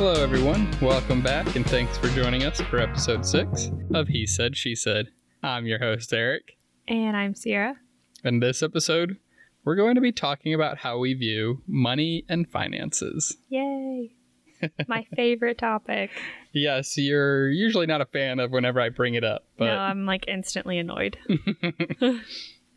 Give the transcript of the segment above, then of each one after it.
Hello, everyone. Welcome back, and thanks for joining us for episode six of He Said, She Said. I'm your host, Eric. And I'm Sierra. In this episode, we're going to be talking about how we view money and finances. Yay! My favorite topic. Yes, you're usually not a fan of whenever I bring it up, but No, I'm like instantly annoyed.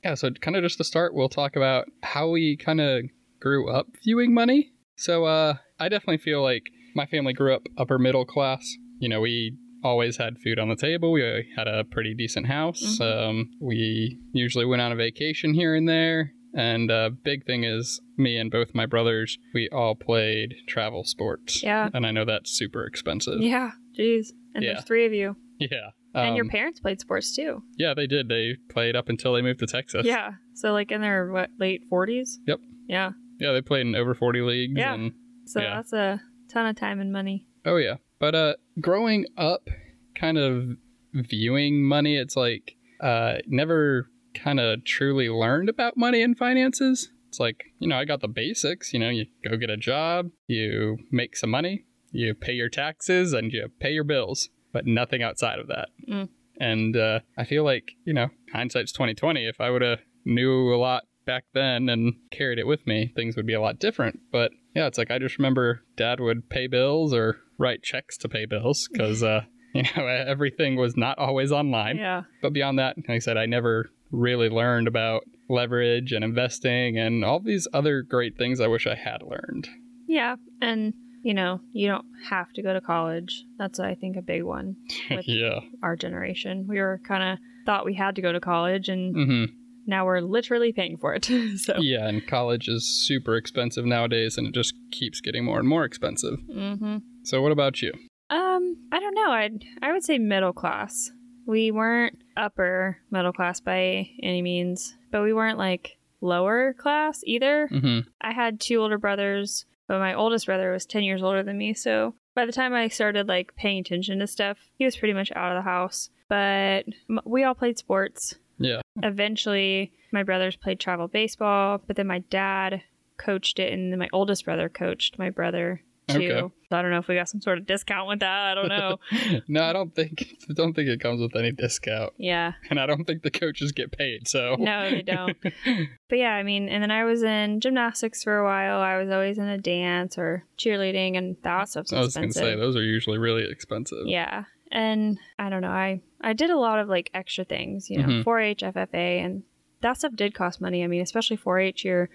yeah, so kind of just to start, we'll talk about how we kind of grew up viewing money. So, uh, I definitely feel like my family grew up upper middle class. You know, we always had food on the table. We had a pretty decent house. Um, we usually went on a vacation here and there. And a big thing is me and both my brothers, we all played travel sports. Yeah. And I know that's super expensive. yeah, jeez. And Yeah. there's three of you. Yeah. and your Um, parents played sports too. Yeah, they did. They played up until they moved to Texas. Yeah. So like in their what late 40s? Yep. Yeah. Yeah, they played in over 40 leagues. Yeah. And So Yeah. that's a ton of time and money. Oh yeah. But uh growing up kind of viewing money, it's like uh never kind of truly learned about money and finances. It's like, you know, I got the basics, you know, you go get a job, you make some money, you pay your taxes and you pay your bills, but nothing outside of that. Mm. And uh I feel like, you know, hindsight's 2020 if I would have knew a lot back then and carried it with me, things would be a lot different. But yeah, it's like I just remember dad would pay bills or write checks to pay bills because, uh, you know, everything was not always online. Yeah. But beyond that, like I said, I never really learned about leverage and investing and all these other great things I wish I had learned. Yeah. And you know, you don't have to go to college. That's I think a big one with yeah. our generation. We were kind of thought we had to go to college and hmm now we're literally paying for it. so Yeah. And college is super expensive nowadays and it just keeps getting more and more expensive. Mhm. So, what about you? Um, I don't know. I'd I would say middle class. We weren't upper middle class by any means, but we weren't like lower class either. hmm I had two older brothers, but my oldest brother was 10 years older than me, so by the time I started like paying attention to stuff, he was pretty much out of the house. But we all played sports. Yeah. Eventually, my brothers played travel baseball, but then my dad coached it, and then my oldest brother coached my brother too. Okay. So I don't know if we got some sort of discount with that. I don't know. no, I don't think I don't think it comes with any discount, yeah, and I don't think the coaches get paid. So no, they don't. But yeah, I mean, and then I was in gymnastics for a while. I was always in a dance or cheerleading, and that stuff's I was expensive. gonna say those are usually really expensive. Yeah. And I don't know, I I did a lot of like extra things, you know, Mhm. 4-H, FFA, and that stuff did cost money. I mean, especially 4-H, you're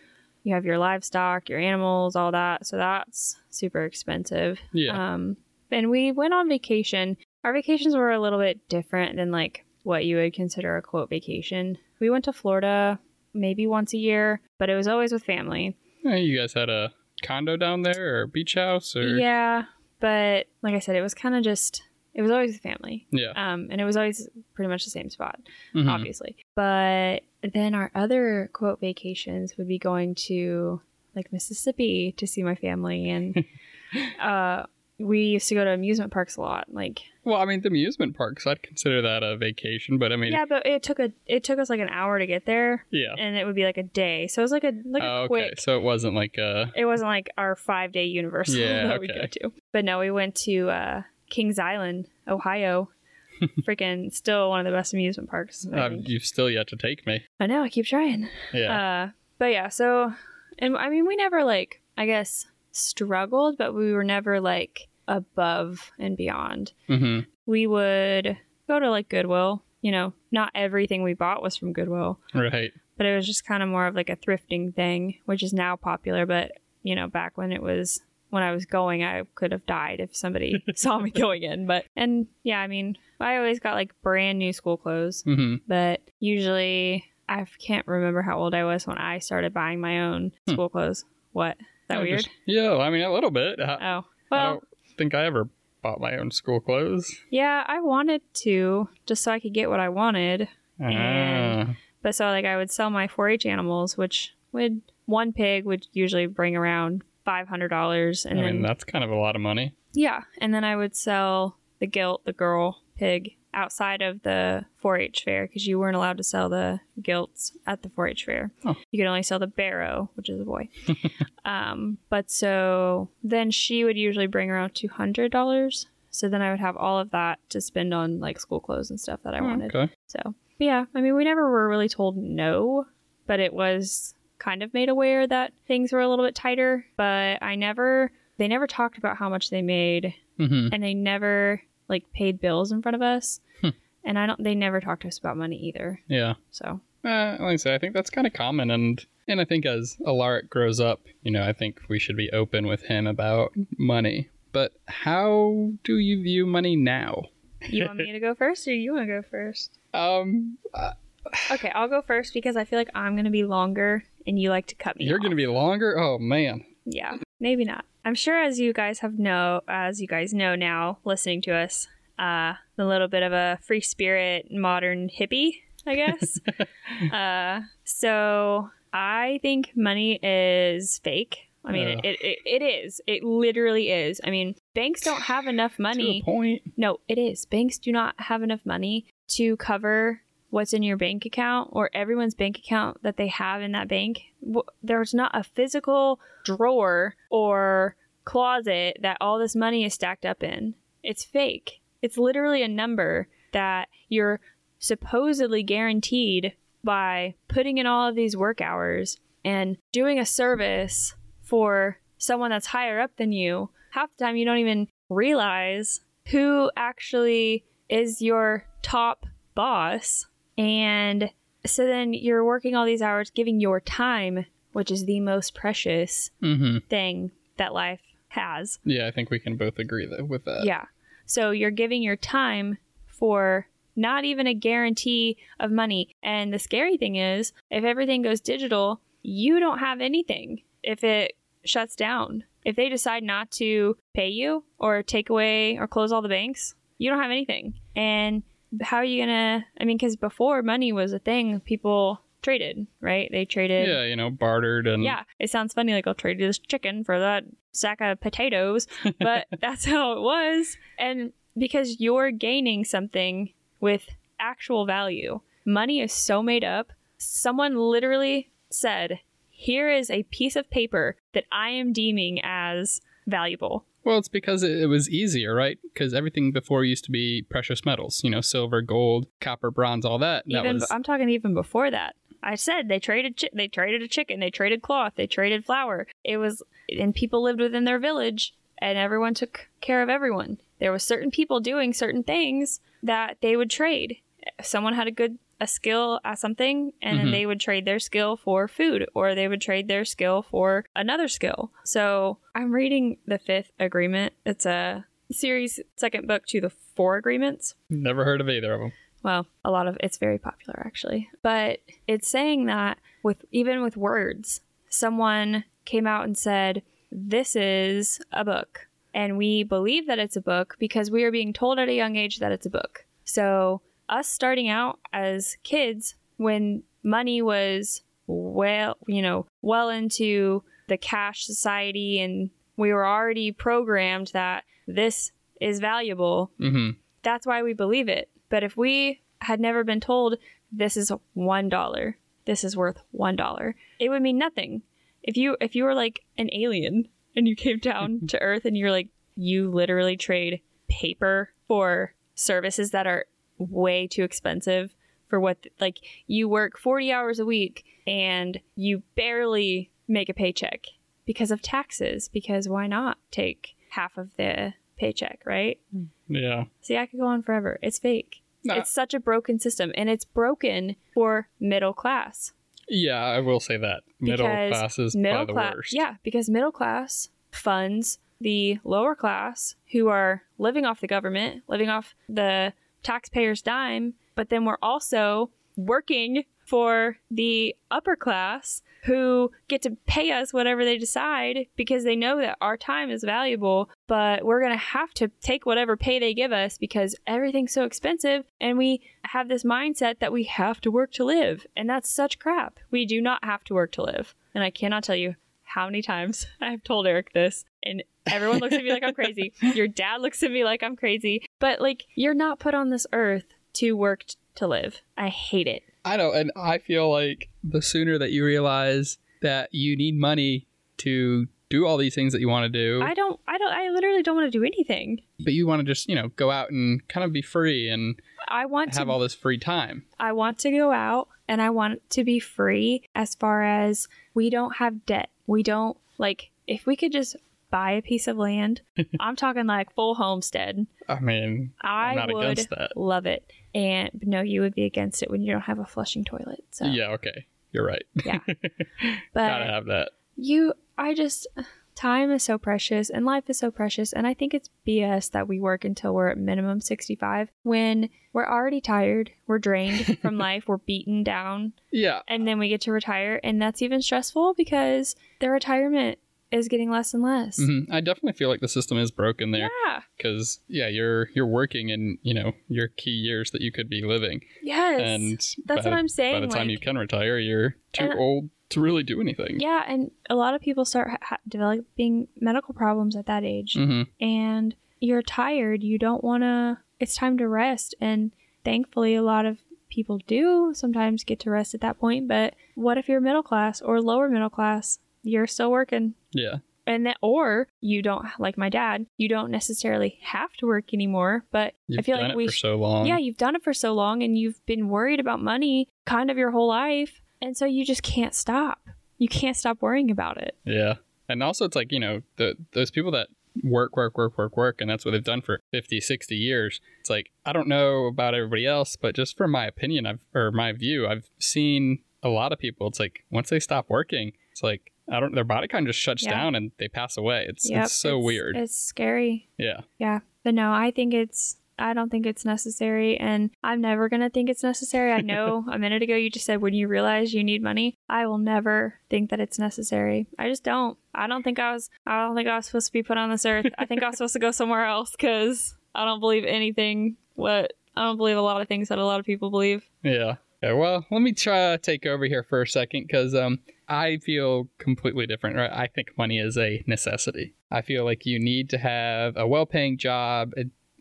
you have your livestock, your animals, all that. So that's super expensive. Yeah. Um, and we went on vacation. Our vacations were a little bit different than like what you would consider a quote vacation. We went to Florida maybe once a year, but it was always with family. You guys had a condo down there or beach house or Yeah, but like I said, it was kind of just it was always with family. yeah. Um, and it was always pretty much the same spot, Mhm. obviously. But then our other quote vacations would be going to like Mississippi to see my family, and uh, we used to go to amusement parks a lot. Like, Well, I mean, the amusement parks, I'd consider that a vacation, but I mean, yeah, but it took a it took us like an hour to get there, yeah. and it would be like a day. So it was like a like a Oh, okay, quick. so it wasn't like a It wasn't like our five day universal Yeah, that we go to. But no, we went to uh, Kings Island, Ohio. Freaking still one of the best amusement parks. Uh, you've still yet to take me. I know, I keep trying. Yeah. Uh, but yeah, so, and I mean, we never like, I guess, struggled, but we were never like above and beyond. hmm We would go to like Goodwill. You know, not everything we bought was from Goodwill, Right. but it was just kind of more of like a thrifting thing, which is now popular. But, you know, back when it was, when I was going, I could have died if somebody saw me going in. But, and yeah, I mean, I always got like brand new school clothes hmm but usually I can't remember how old I was when I started buying my own Hmm. school clothes. What? Is that I weird? just- yeah, I mean, a little bit. I, Oh, I well, don't think I ever bought my own school clothes. yeah, I wanted to just so I could get what I wanted. And- Ah. But so like I would sell my 4-H animals, which would one pig would usually bring around five hundred dollars, and I and mean, that's kind of a lot of money. yeah, and then I would sell the gilt, the girl pig outside of the 4-H fair because you weren't allowed to sell the gilts at the 4-H fair. Oh. You could only sell the barrow, which is a boy. um, but so then she would usually bring around two hundred dollars. So then I would have all of that to spend on like school clothes and stuff that I wanted. Okay. So but yeah, I mean, we never were really told no, but it was kind of made aware that things were a little bit tighter. But I never, they never talked about how much they made, hmm and they never like paid bills in front of us. Hmm. And I don't, they never talked to us about money either. Yeah. So Uh, like I say, I think that's kind of common, and and I think as Alaric grows up, you know, I think we should be open with him about money. But how do you view money now? you want me to go first, or you want to go first? Um, uh, Okay, I'll go first because I feel like I'm gonna be longer, and you like to cut me. you're going to be longer. Oh man. Yeah, maybe not. I'm sure as you guys have know, as you guys know now, listening to us, uh, a little bit of a free spirit, modern hippie, I guess. uh, so I think money is fake. I mean, it, it, it is. It literally is. I mean, banks don't have enough To money. point. No, it is. Banks do not have enough money to cover what's in your bank account or everyone's bank account that they have in that bank. There's not a physical drawer or closet that all this money is stacked up in. It's fake. It's literally a number that you're supposedly guaranteed by putting in all of these work hours and doing a service for someone that's higher up than you. Half the time, you don't even realize who actually is your top boss. And so then you're working all these hours, giving your time, which is the most precious Mm-hmm. thing that life has. Yeah, I think we can both agree that, with that. Yeah. So you're giving your time for not even a guarantee of money. And the scary thing is, if everything goes digital, you don't have anything if it shuts down. If they decide not to pay you or take away or close all the banks, you don't have anything. And how are you going to? I mean, because before money was a thing, people traded, right? They traded. Yeah, you know, bartered and Yeah, it sounds funny like I'll trade this chicken for that sack of potatoes, but that's how it was. And because you're gaining something with actual value, money is so made up. Someone literally said, Here is a piece of paper that I am deeming as valuable. Well, it's because it, it was easier, right? Because everything before used to be precious metals, you know, silver, gold, copper, bronze, all that. That was I'm talking even before that. I said they traded chi- they traded a chicken, they traded cloth, they traded flour. It was and people lived within their village and everyone took care of everyone. There was certain people doing certain things that they would trade. Someone had a good a skill at something and then Mhm. they would trade their skill for food or they would trade their skill for another skill. So, I'm reading the 5th agreement. It's a series second book to the four agreements never heard of either of them. well a lot of it's very popular actually but it's saying that with even with words someone came out and said this is a book and we believe that it's a book because we are being told at a young age that it's a book so us starting out as kids when money was well you know well into the cash society and we were already programmed that this is valuable Mm-hmm. that's why we believe it. But if we had never been told this is one dollar, this is worth one dollar, it would mean nothing. If you if you were like an alien and you came down to Earth and you're like you literally trade paper for services that are way too expensive for what like you work 40 hours a week and you barely make a paycheck because of taxes because why not take half of the paycheck, right? Yeah. See, I could go on forever. It's fake. Nah. It's such a broken system, and it's broken for middle class. Yeah, I will say that. Middle class is middle class, worst. yeah, because middle class funds the lower class who are living off the government, living off the taxpayers' dime, but then we're also working for the upper class who get to pay us whatever they decide because they know that our time is valuable, but we're going to have to take whatever pay they give us because everything's so expensive and we have this mindset that we have to work to live. And that's such crap. We do not have to work to live. And I cannot tell you how many times I've told Eric this, and Everyone looks at me like I'm crazy. Your dad looks at me like I'm crazy. But like, you're not put on this earth to work t- to live. I hate it. I know, and I feel like the sooner that you realize that you need money to do all these things that you want to do, I don't, I don't, I literally don't want to do anything. but you want to just, you know, go out and kind of be free and I want to have to, all this free time. I want to go out and I want to be free as far as we don't have debt. We don't like if we could just buy a piece of land. I'm talking like full homestead. I mean, I I'm not would against that. love it. And no, you would be against it when you don't have a flushing toilet. So Yeah, okay. You're right. Yeah. but Gotta have that. you I just time is so precious and life is so precious and I think it's BS that we work until we're at minimum 65 when we're already tired, we're drained from life, we're beaten down Yeah. and then we get to retire and that's even stressful because the retirement is getting less and less. hmm I definitely feel like the system is broken there Yeah. because yeah, you're you're working in you know your key years that you could be living, Yes. and that's by, what I'm saying. by the time like- you can retire, you're too old to really do anything. Yeah, and a lot of people start ha- developing medical problems at that age. hmm And you're tired, you don't want to it's time to rest and thankfully a lot of people do sometimes get to rest at that point, but what if you're middle class or lower middle class? You're still working. Yeah. And that or you don't like my dad, you don't necessarily have to work anymore, but You've I feel done like it we for sh- so long. yeah, you've done it for so long and you've been worried about money kind of your whole life. And so you just can't stop. You can't stop worrying about it. Yeah. And also it's like, you know, the those people that work, work, work, work, work, and that's what they've done for 50, 60 years. It's like, I don't know about everybody else, but just from my opinion, I've or my view, I've seen a lot of people, it's like once they stop working, it's like I don't their body kind of just shuts Yeah. down and they pass away. It's Yep, it's so weird. It's scary. yeah. Yeah. But no, I think it's I don't think it's necessary and I'm never going to think it's necessary. I know a minute ago you just said when you realize you need money, I will never think that it's necessary. I just don't. I don't think I was I don't think I was supposed to be put on this earth. I think I was supposed to go somewhere else cuz I don't believe anything what I don't believe a lot of things that a lot of people believe. Yeah. Yeah, well, let me try to take over here for a second because um, I feel completely different. Right? I think money is a necessity. I feel like you need to have a well-paying job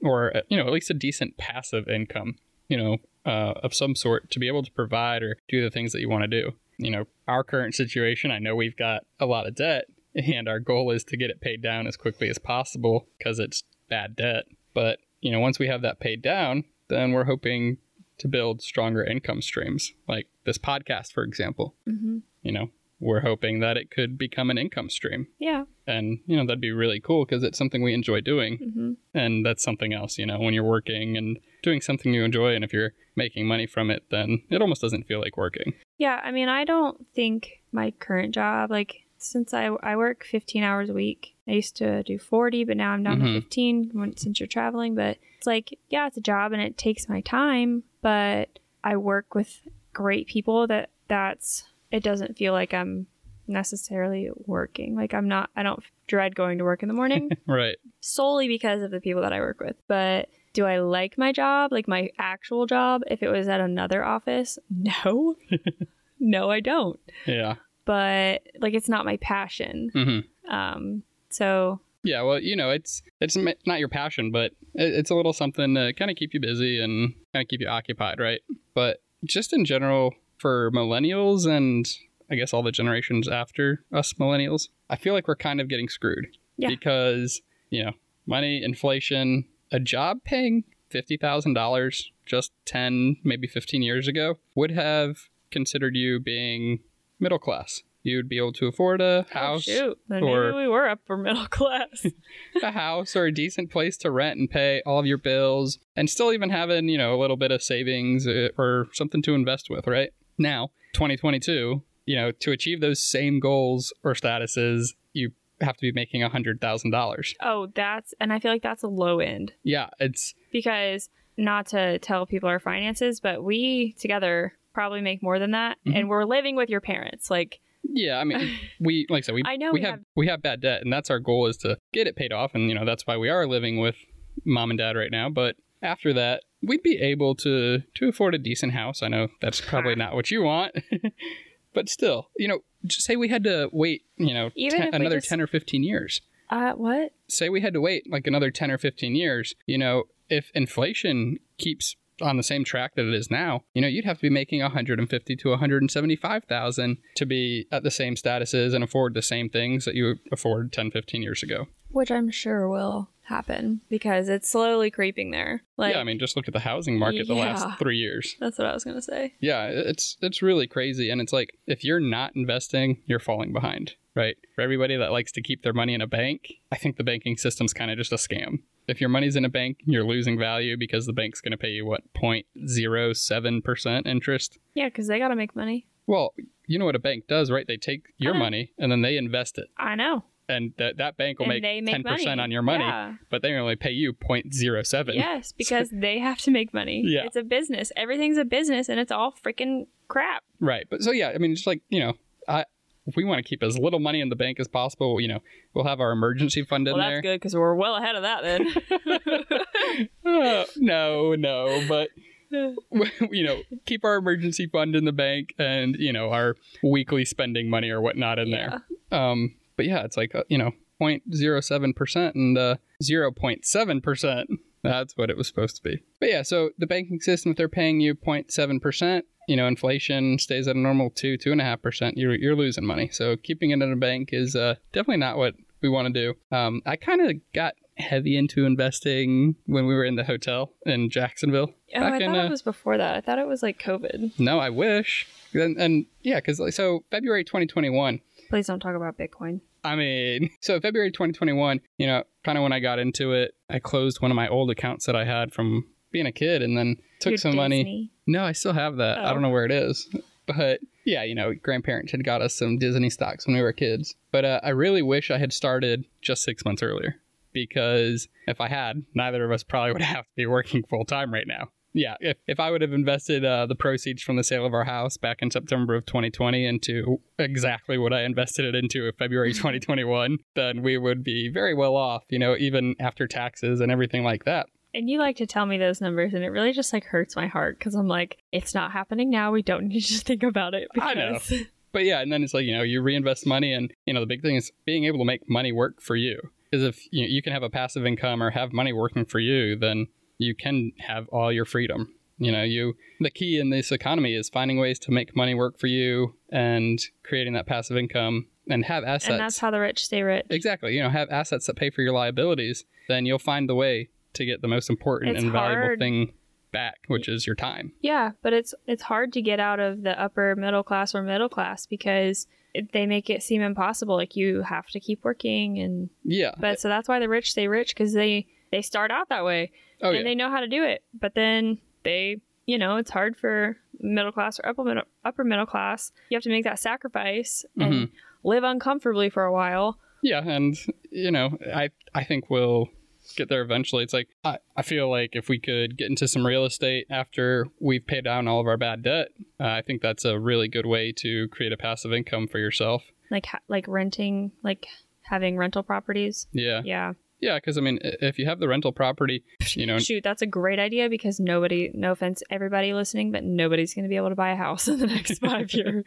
or uh, you know at least a decent passive income, you know, uh, of some sort to be able to provide or do the things that you want to do. You know, our current situation, I know we've got a lot of debt, and our goal is to get it paid down as quickly as possible because it's bad debt. But you know, once we have that paid down, then we're hoping to build stronger income streams, like this podcast, for example. Mhm. You know, we're hoping that it could become an income stream. Yeah. And, you know, that'd be really cool because it's something we enjoy doing. Mhm. And that's something else, you know, when you're working and doing something you enjoy, and if you're making money from it, then it almost doesn't feel like working. Yeah, I mean, I don't think my current job, like, since I, I work 15 hours a week, I used to do 40, but now I'm down Mhm. to 15 when, since you're traveling. But it's like, yeah, it's a job and it takes my time, but I work with great people that that's, it doesn't feel like I'm necessarily working. Like, I'm not, I don't dread going to work in the morning Right. solely because of the people that I work with. But do I like my job, like my actual job, if it was at another office? No. no, I don't. Yeah. But like it's not my passion. hmm Um so Yeah, well, you know, it's it's not your passion, but it's a little something to kind of keep you busy and kind of keep you occupied, right? But just in general, for millennials and I guess all the generations after us millennials, I feel like we're kind of getting screwed Yeah. because you know, money, inflation, a job paying fifty thousand dollars just ten, maybe fifteen years ago would have considered you being middle class. You'd be able to afford a house oh, shoot. Or- maybe we were upper middle class. a house or a decent place to rent and pay all of your bills and still even having, you know, a little bit of savings uh, or something to invest with, right? Now, 2022, you know, to achieve those same goals or statuses, you have to be making a $100,000. oh, that's and I feel like that's a low end. Yeah, it's Because not to tell people our finances, but we together probably make more than that. Mhm. And we're living with your parents. Like yeah, I mean, we like I said, we I know we we have, have- we have bad debt and that's our goal is to get it paid off and you know, that's why we are living with mom and dad right now, but after that, we'd be able to to afford a decent house. I know that's probably not what you want. but still, you know, just say we had to wait, you know, 10, another just- 10 or 15 years. Uh, what? say we had to wait like another 10 or 15 years, you know, if inflation keeps on the same track that it is now, you know, you'd have to be making 150 to 175,000 to be at the same statuses and afford the same things that you afford 10, 15 years ago. Which I'm sure will happen because it's slowly creeping there. Like, yeah, I mean, just look at the housing market the last 3 years. that's what I was gonna say. Yeah, it's it's really crazy and it's like if you're not investing, you're falling behind, right? For everybody that likes to keep their money in a bank, I think the banking system's kind of just a scam. If your money's in a bank, you're losing value because the bank's going to pay you what 0.07% interest. Yeah, because they gotta make money. Well, you know what a bank does, right? They take your Uh-huh. money and then they invest it. I know. And that that bank will and make they make 10% money. on your money, Yeah. but they only pay you 0.07. Yes, because they have to make money. Yeah. It's a business. Everything's a business and it's all freaking crap. Right. But so yeah, I mean, just like you know, I we want to keep as little money in the bank as possible, you know, we'll have our emergency fund in well, there. that's good because we're well ahead of that then. No, no, but you know, keep our emergency fund in the bank and you know our weekly spending money or whatnot in Yeah. there. Um, but yeah, it's like uh, you know, 0.07 percent and uh, 0.7 percent. That's what it was supposed to be. But yeah, so the banking system, if they're paying you 0.7 percent, you know, inflation stays at a normal two, two and a half percent. You're you're losing money. So keeping it in a bank is uh, definitely not what we want to do. Um, I kind of got heavy into investing when we were in the hotel in Jacksonville. Oh, I Back in, thought uh, it was before that. I thought it was like COVID. No, I wish. And, and yeah, because like, so February 2021. Please don't talk about Bitcoin. I mean, so February 2021, you know, kind of when I got into it, I closed one of my old accounts that I had from being a kid and then took Your some money. No, I still have that. I Oh. don't know where it is. But yeah, you know, grandparents had got us some Disney stocks when we were kids. But uh, I really wish I had started just six months earlier because if I had, neither of us probably would have to be working full time right now. Yeah, if, if I would have invested uh, the proceeds from the sale of our house back in September of 2020 into exactly what I invested it into in February 2021, then we would be very well off, you know, even after taxes and everything like that. And you like to tell me those numbers, and it really just like hurts my heart because I'm like, it's not happening now. We don't need to think about it. I know. But yeah, and then it's like, you know, you reinvest money and, you know, the big thing is being able to make money work for you. Because if you, know, you can have a passive income or have money working for you, then you can have all your freedom. You know, you the key in this economy is finding ways to make money work for you and creating that passive income and have assets. And that's how the rich stay rich. exactly, you know, have assets that pay for your liabilities, then you'll find the way to get the most important It's and valuable hard. thing back, which is your time. Yeah, but it's it's hard to get out of the upper middle class or middle class because it, they make it seem impossible. Like you have to keep working, and Yeah. but so that's why the rich stay rich because they they start out that way oh and yeah. they know how to do it. But then they, you know, it's hard for middle class or upper middle upper middle class. You have to make that sacrifice and Mhm. live uncomfortably for a while. Yeah, and you know, I I think we'll get there eventually. It's like I, I feel like if we could get into some real estate after we've paid down all of our bad debt, uh, I think that's a really good way to create a passive income for yourself. like ha- like renting like having rental properties Yeah, yeah yeah, because I mean, if you have the rental property, you know, shoot that's a great idea because nobody no offense everybody listening but nobody's going to be able to buy a house in the next five years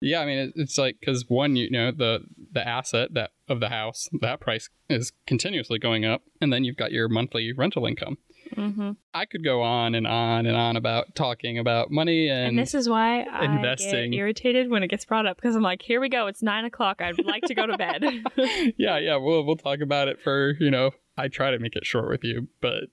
yeah, I mean, it, it's like because one, you know, the the asset that of the house that price is continuously going up, and then you've got your monthly rental income. hmm I could go on and on and on about talking about money and, and, this is why i get irritated when it gets brought up because i'm like here we go it's nine o'clock i'd like to go to bed yeah, yeah, we'll we'll talk about it for you know. I try to make it short with you, but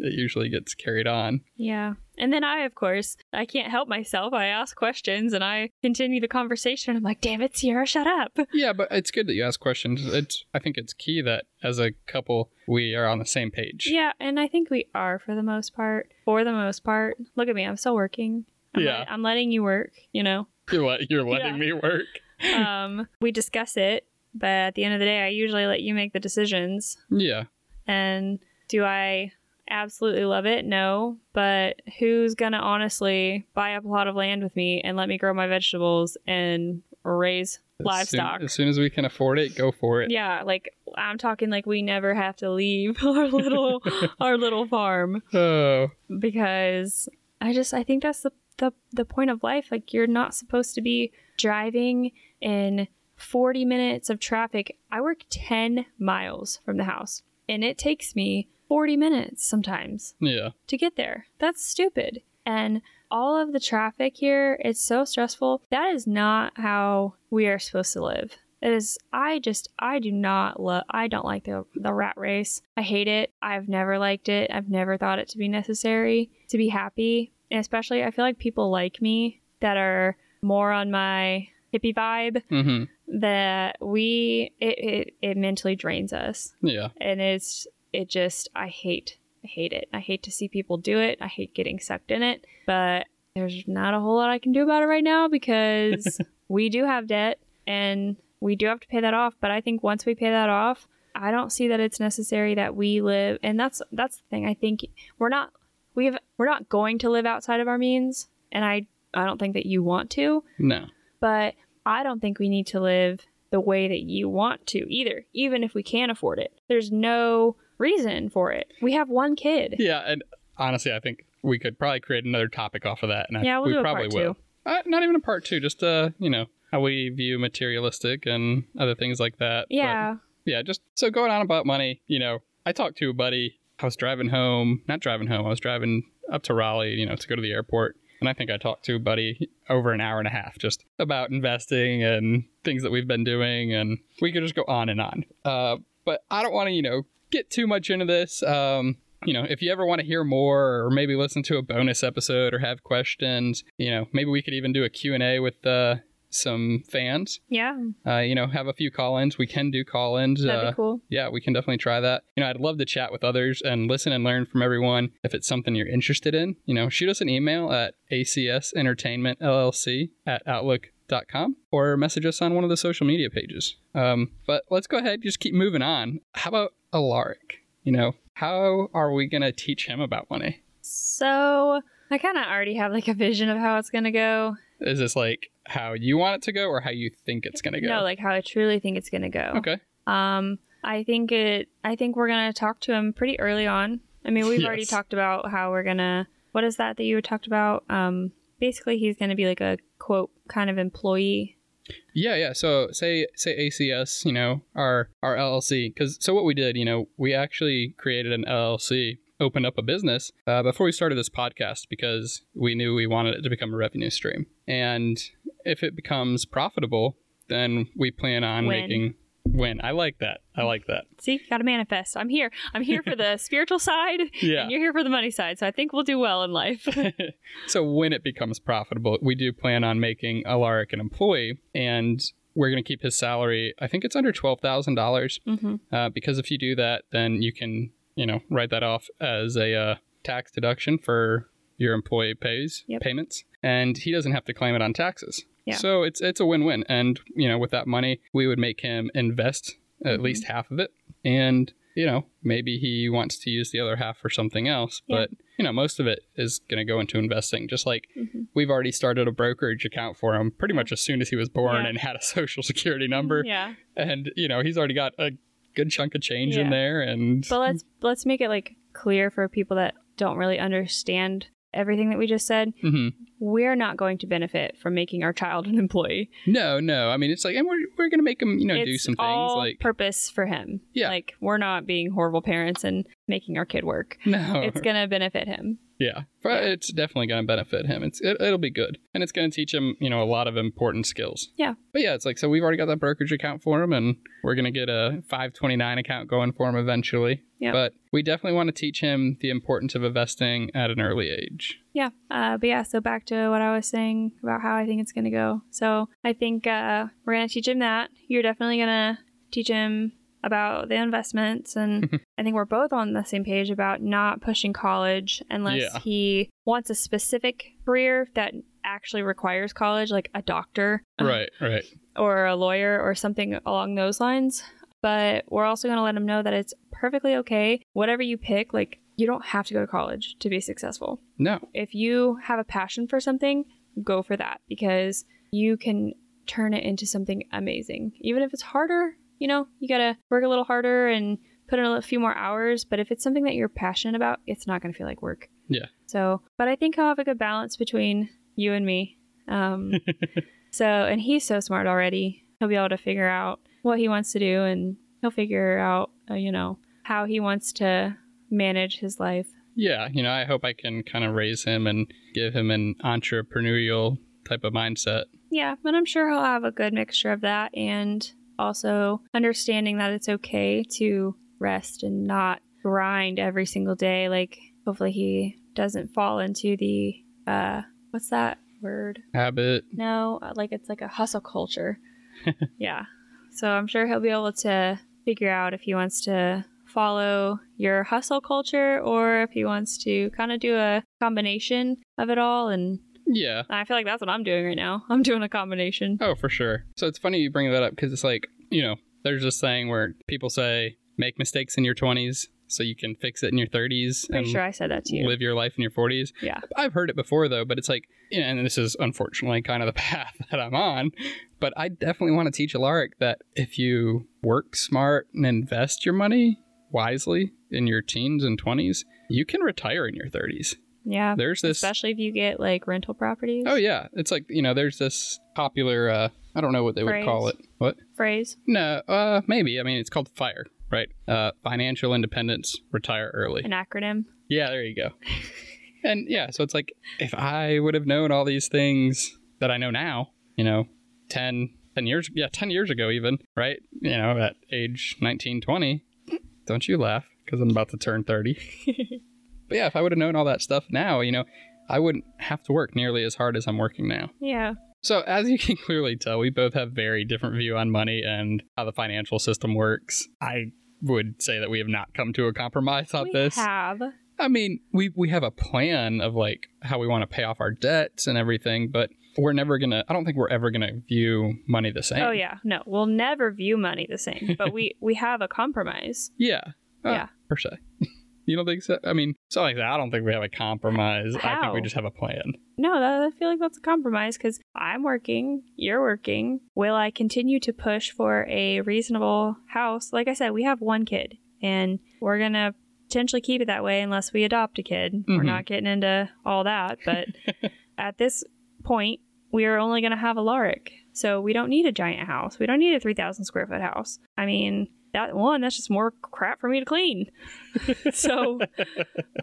it usually gets carried on. yeah and then i of course i can't help myself i ask questions and i continue the conversation i'm like damn it sierra shut up Yeah, but it's good that you ask questions. It's I think it's key that as a couple we are on the same page. Yeah, and I think we are for the most part. For the most part. Look at me, I'm still working. I'm Yeah. let- I'm letting you work, you know. You're let, you're letting Yeah. me work. Um, we discuss it, but at the end of the day, I usually let you make the decisions. Yeah. And do I absolutely love it? No. But who's going to honestly buy up a lot of land with me and let me grow my vegetables and raise As livestock? Soon, as soon as we can afford it, go for it. yeah, like I'm talking like we never have to leave our little our little farm. Oh, because I just I think that's the the, the point of life. Like you're not supposed to be driving in 40 minutes of traffic. I work 10 miles from the house, and it takes me 40 minutes sometimes Yeah. to get there. That's stupid. And all of the traffic here, it's so stressful. That is not how we are supposed to live. It is I just I do not love I don't like the the rat race. I hate it. I've never liked it. I've never thought it to be necessary to be happy. And especially I feel like people like me that are more on my hippie vibe Mm-hmm. that we it, it, it mentally drains us Yeah. and it's it just I hate I hate it. I hate to see people do it. I hate getting sucked in it, but there's not a whole lot I can do about it right now because we do have debt and we do have to pay that off, but I think once we pay that off, I don't see that it's necessary that we live and that's that's the thing. I think we're not we've we're not going to live outside of our means and I I don't think that you want to No. but I don't think we need to live the way that you want to either, even if we can afford it. There's no reason for it. We have one kid. Yeah, and honestly, I think we could probably create another topic off of that. And I, Yeah, we'll we probably will. Uh, not even a part two, just uh, you know, how we view materialistic and other things like that. But, Yeah. yeah, just so going on about money, you know, I talked to a buddy. I was driving home, not driving home. I was driving up to Raleigh, you know, to go to the airport. And I think I talked to a buddy over an hour and a half just about investing and things that we've been doing. And we could just go on and on. Uh, but I don't want to, you know, get too much into this. Um, you know, if you ever want to hear more or maybe listen to a bonus episode or have questions, you know, maybe we could even do a Q&A with uh, some fans. Yeah. Uh, you know, have a few call-ins. We can do call-ins. That'd uh, be cool. yeah, we can definitely try that. You know, I'd love to chat with others and listen and learn from everyone if it's something you're interested in. You know, shoot us an email at acsentertainmentllc at outlook.com or message us on one of the social media pages. Um, but let's go ahead, just keep moving on. How about Alaric? You know, how are we going to teach him about money? So I kind of already have like a vision of how it's going to go. Is this like how you want it to go or how you think it's going to go? No, like how I truly think it's going to go. okay. Um, I think it. I think we're gonna talk to him pretty early on. I mean, we've already talked about how we're gonna. What is that that you talked about? Um, basically, he's gonna be like a quote kind of employee. Yeah, yeah. So say say ACS, you know, our our LLC, because so what we did, you know, we actually created an LLC, opened up a business uh, before we started this podcast because we knew we wanted it to become a revenue stream, and if it becomes profitable, then we plan on Win. making win. I like that. I like that. See, gotta manifest. I'm here. I'm here for the spiritual side, Yeah. and you're here for the money side. So I think we'll do well in life. so when it becomes profitable, we do plan on making Alaric an employee, and we're going to keep his salary. I think it's under twelve thousand dollars. hmm uh, because if you do that, then you can, you know, write that off as a uh, tax deduction for your employee pays Yep. payments, and he doesn't have to claim it on taxes. Yeah. So it's it's a win-win, and you know, with that money, we would make him invest at Mhm. least half of it, and you know, maybe he wants to use the other half for something else, Yeah. but you know, most of it is going to go into investing. Just like Mhm. we've already started a brokerage account for him, pretty much as soon as he was born Yeah. and had a social security number Yeah, and you know he's already got a good chunk of change in there and but let's let's make it like clear for people that don't really understand everything that we just said. Mhm. We're not going to benefit from making our child an employee. no no i mean it's like and we're, we're gonna make him you know it's do some things all like purpose for him. Yeah. like we're not being horrible parents and making our kid work. no It's gonna benefit him. Yeah it's definitely gonna benefit him it's it, it'll be good and it's gonna teach him you know a lot of important skills Yeah. but yeah it's like so we've already got that brokerage account for him and we're gonna get a 529 account going for him eventually Yeah. but we definitely want to teach him the importance of investing at an early age Yeah. Uh, but yeah, so back to what I was saying about how I think it's going to go. So I think uh, we're going to teach him that. You're definitely going to teach him about the investments. And I think we're both on the same page about not pushing college unless Yeah. he wants a specific career that actually requires college, like a doctor um, right right or a lawyer or something along those lines. But we're also going to let him know that it's perfectly okay. Whatever you pick, like, you don't have to go to college to be successful no if you have a passion for something, go for that because you can turn it into something amazing. Even if it's harder, you know, you gotta work a little harder and put in a few more hours. But if it's something that you're passionate about, it's not gonna feel like work. Yeah. So, but I think I'll have a good balance between you and me. Um, so, and he's so smart already. he'll be able to figure out what he wants to do and he'll figure out, uh, you know, how he wants to manage his life. Yeah, you know, I hope I can kind of raise him and give him an entrepreneurial type of mindset. Yeah, but I'm sure he'll have a good mixture of that and also understanding that it's okay to rest and not grind every single day. Like, hopefully, he doesn't fall into the, uh, what's that word? Habit. No, uh, like it's like a hustle culture. yeah. So I'm sure he'll be able to figure out if he wants to follow your hustle culture or if he wants to kind of do a combination of it all. And Yeah. I feel like that's what I'm doing right now. I'm doing a combination. Oh, for sure. So it's funny you bring that up because it's like, you know, there's this saying where people say, make mistakes in your 20s so you can fix it in your 30s Pretty and sure I said that to you. live your life in your 40s. Yeah. I've heard it before though, but it's like, you know, and this is unfortunately kind of the path that I'm on. But I definitely want to teach Alaric that if you work smart and invest your money wisely in your teens and 20s, you can retire in your 30s. Yeah. There's this. Especially if you get like rental properties. Oh, yeah. It's like, you know, there's this popular, uh, I don't know what they would call it. What? Phrase. No, uh, maybe. I mean, it's called FIRE, right? Uh, financial independence, retire early. An acronym. Yeah, there you go. and yeah, so it's like if I would have known all these things that I know now, you know, 10, 10 years, yeah, 10 years ago even, right? You know, at age 19, 20, don't you laugh because I'm about to turn 30. but yeah, if I would have known all that stuff now, you know, I wouldn't have to work nearly as hard as I'm working now. Yeah. So as you can clearly tell, we both have very different view on money and how the financial system works. I would say that we have not come to a compromise on we this. have. I mean, we we have a plan of like how we want to pay off our debts and everything, but we're never gonna. I don't think we're ever gonna view money the same. Oh yeah. No, we'll never view money the same, but we we have a compromise. Yeah. Uh, Yeah. Per se. you don't think so? I mean, something like that. I don't think we have a compromise. I think we just have a plan. No, that, I feel like that's a compromise because I'm working, you're working. Will I continue to push for a reasonable house? Like I said, we have one kid, and we're gonna potentially keep it that way unless we adopt a kid. We're Mhm. not getting into all that, but at this point, we are only gonna have Alaric, so we don't need a giant house. We don't need a three thousand square foot house. I mean. That one, that's just more crap for me to clean. so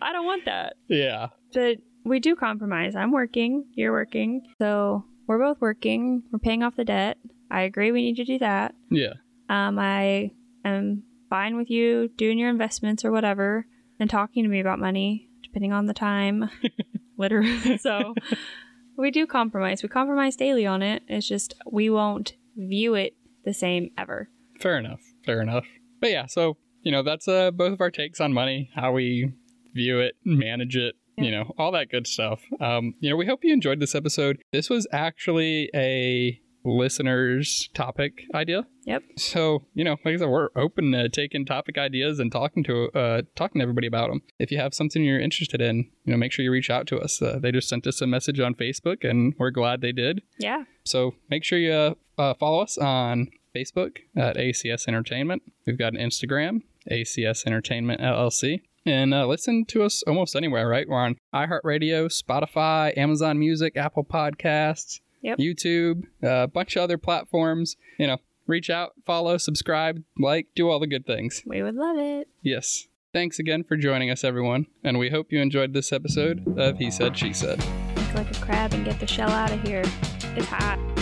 I don't want that Yeah. but we do compromise. I'm working, you're working. So we're both working. We're paying off the debt. I agree we need to do that. Yeah. Um, I am fine with you doing your investments or whatever and talking to me about money, depending on the time. Literally. So we do compromise. We compromise daily on it. It's just we won't view it the same ever. Fair enough. Fair enough. But yeah, so you know that's uh, both of our takes on money, how we view it, manage it, you know, all that good stuff. Um, you know, we hope you enjoyed this episode. This was actually a listener's topic idea. Yep. So you know, like I said, we're open to taking topic ideas and talking to uh, talking to everybody about them. If you have something you're interested in, you know, make sure you reach out to us. Uh, they just sent us a message on Facebook, and we're glad they did. Yeah. So make sure you uh, uh, follow us on Facebook at ACS Entertainment. We've got an Instagram, ACS Entertainment LLC. And uh, listen to us almost anywhere, right? We're on iHeartRadio, Spotify, Amazon Music, Apple Podcasts, Yep. YouTube, uh, a bunch of other platforms. You know, reach out, follow, subscribe, like, do all the good things. We would love it. Yes. Thanks again for joining us, everyone. And we hope you enjoyed this episode of He Said, She Said. Like a crab and get the shell out of here. It's hot.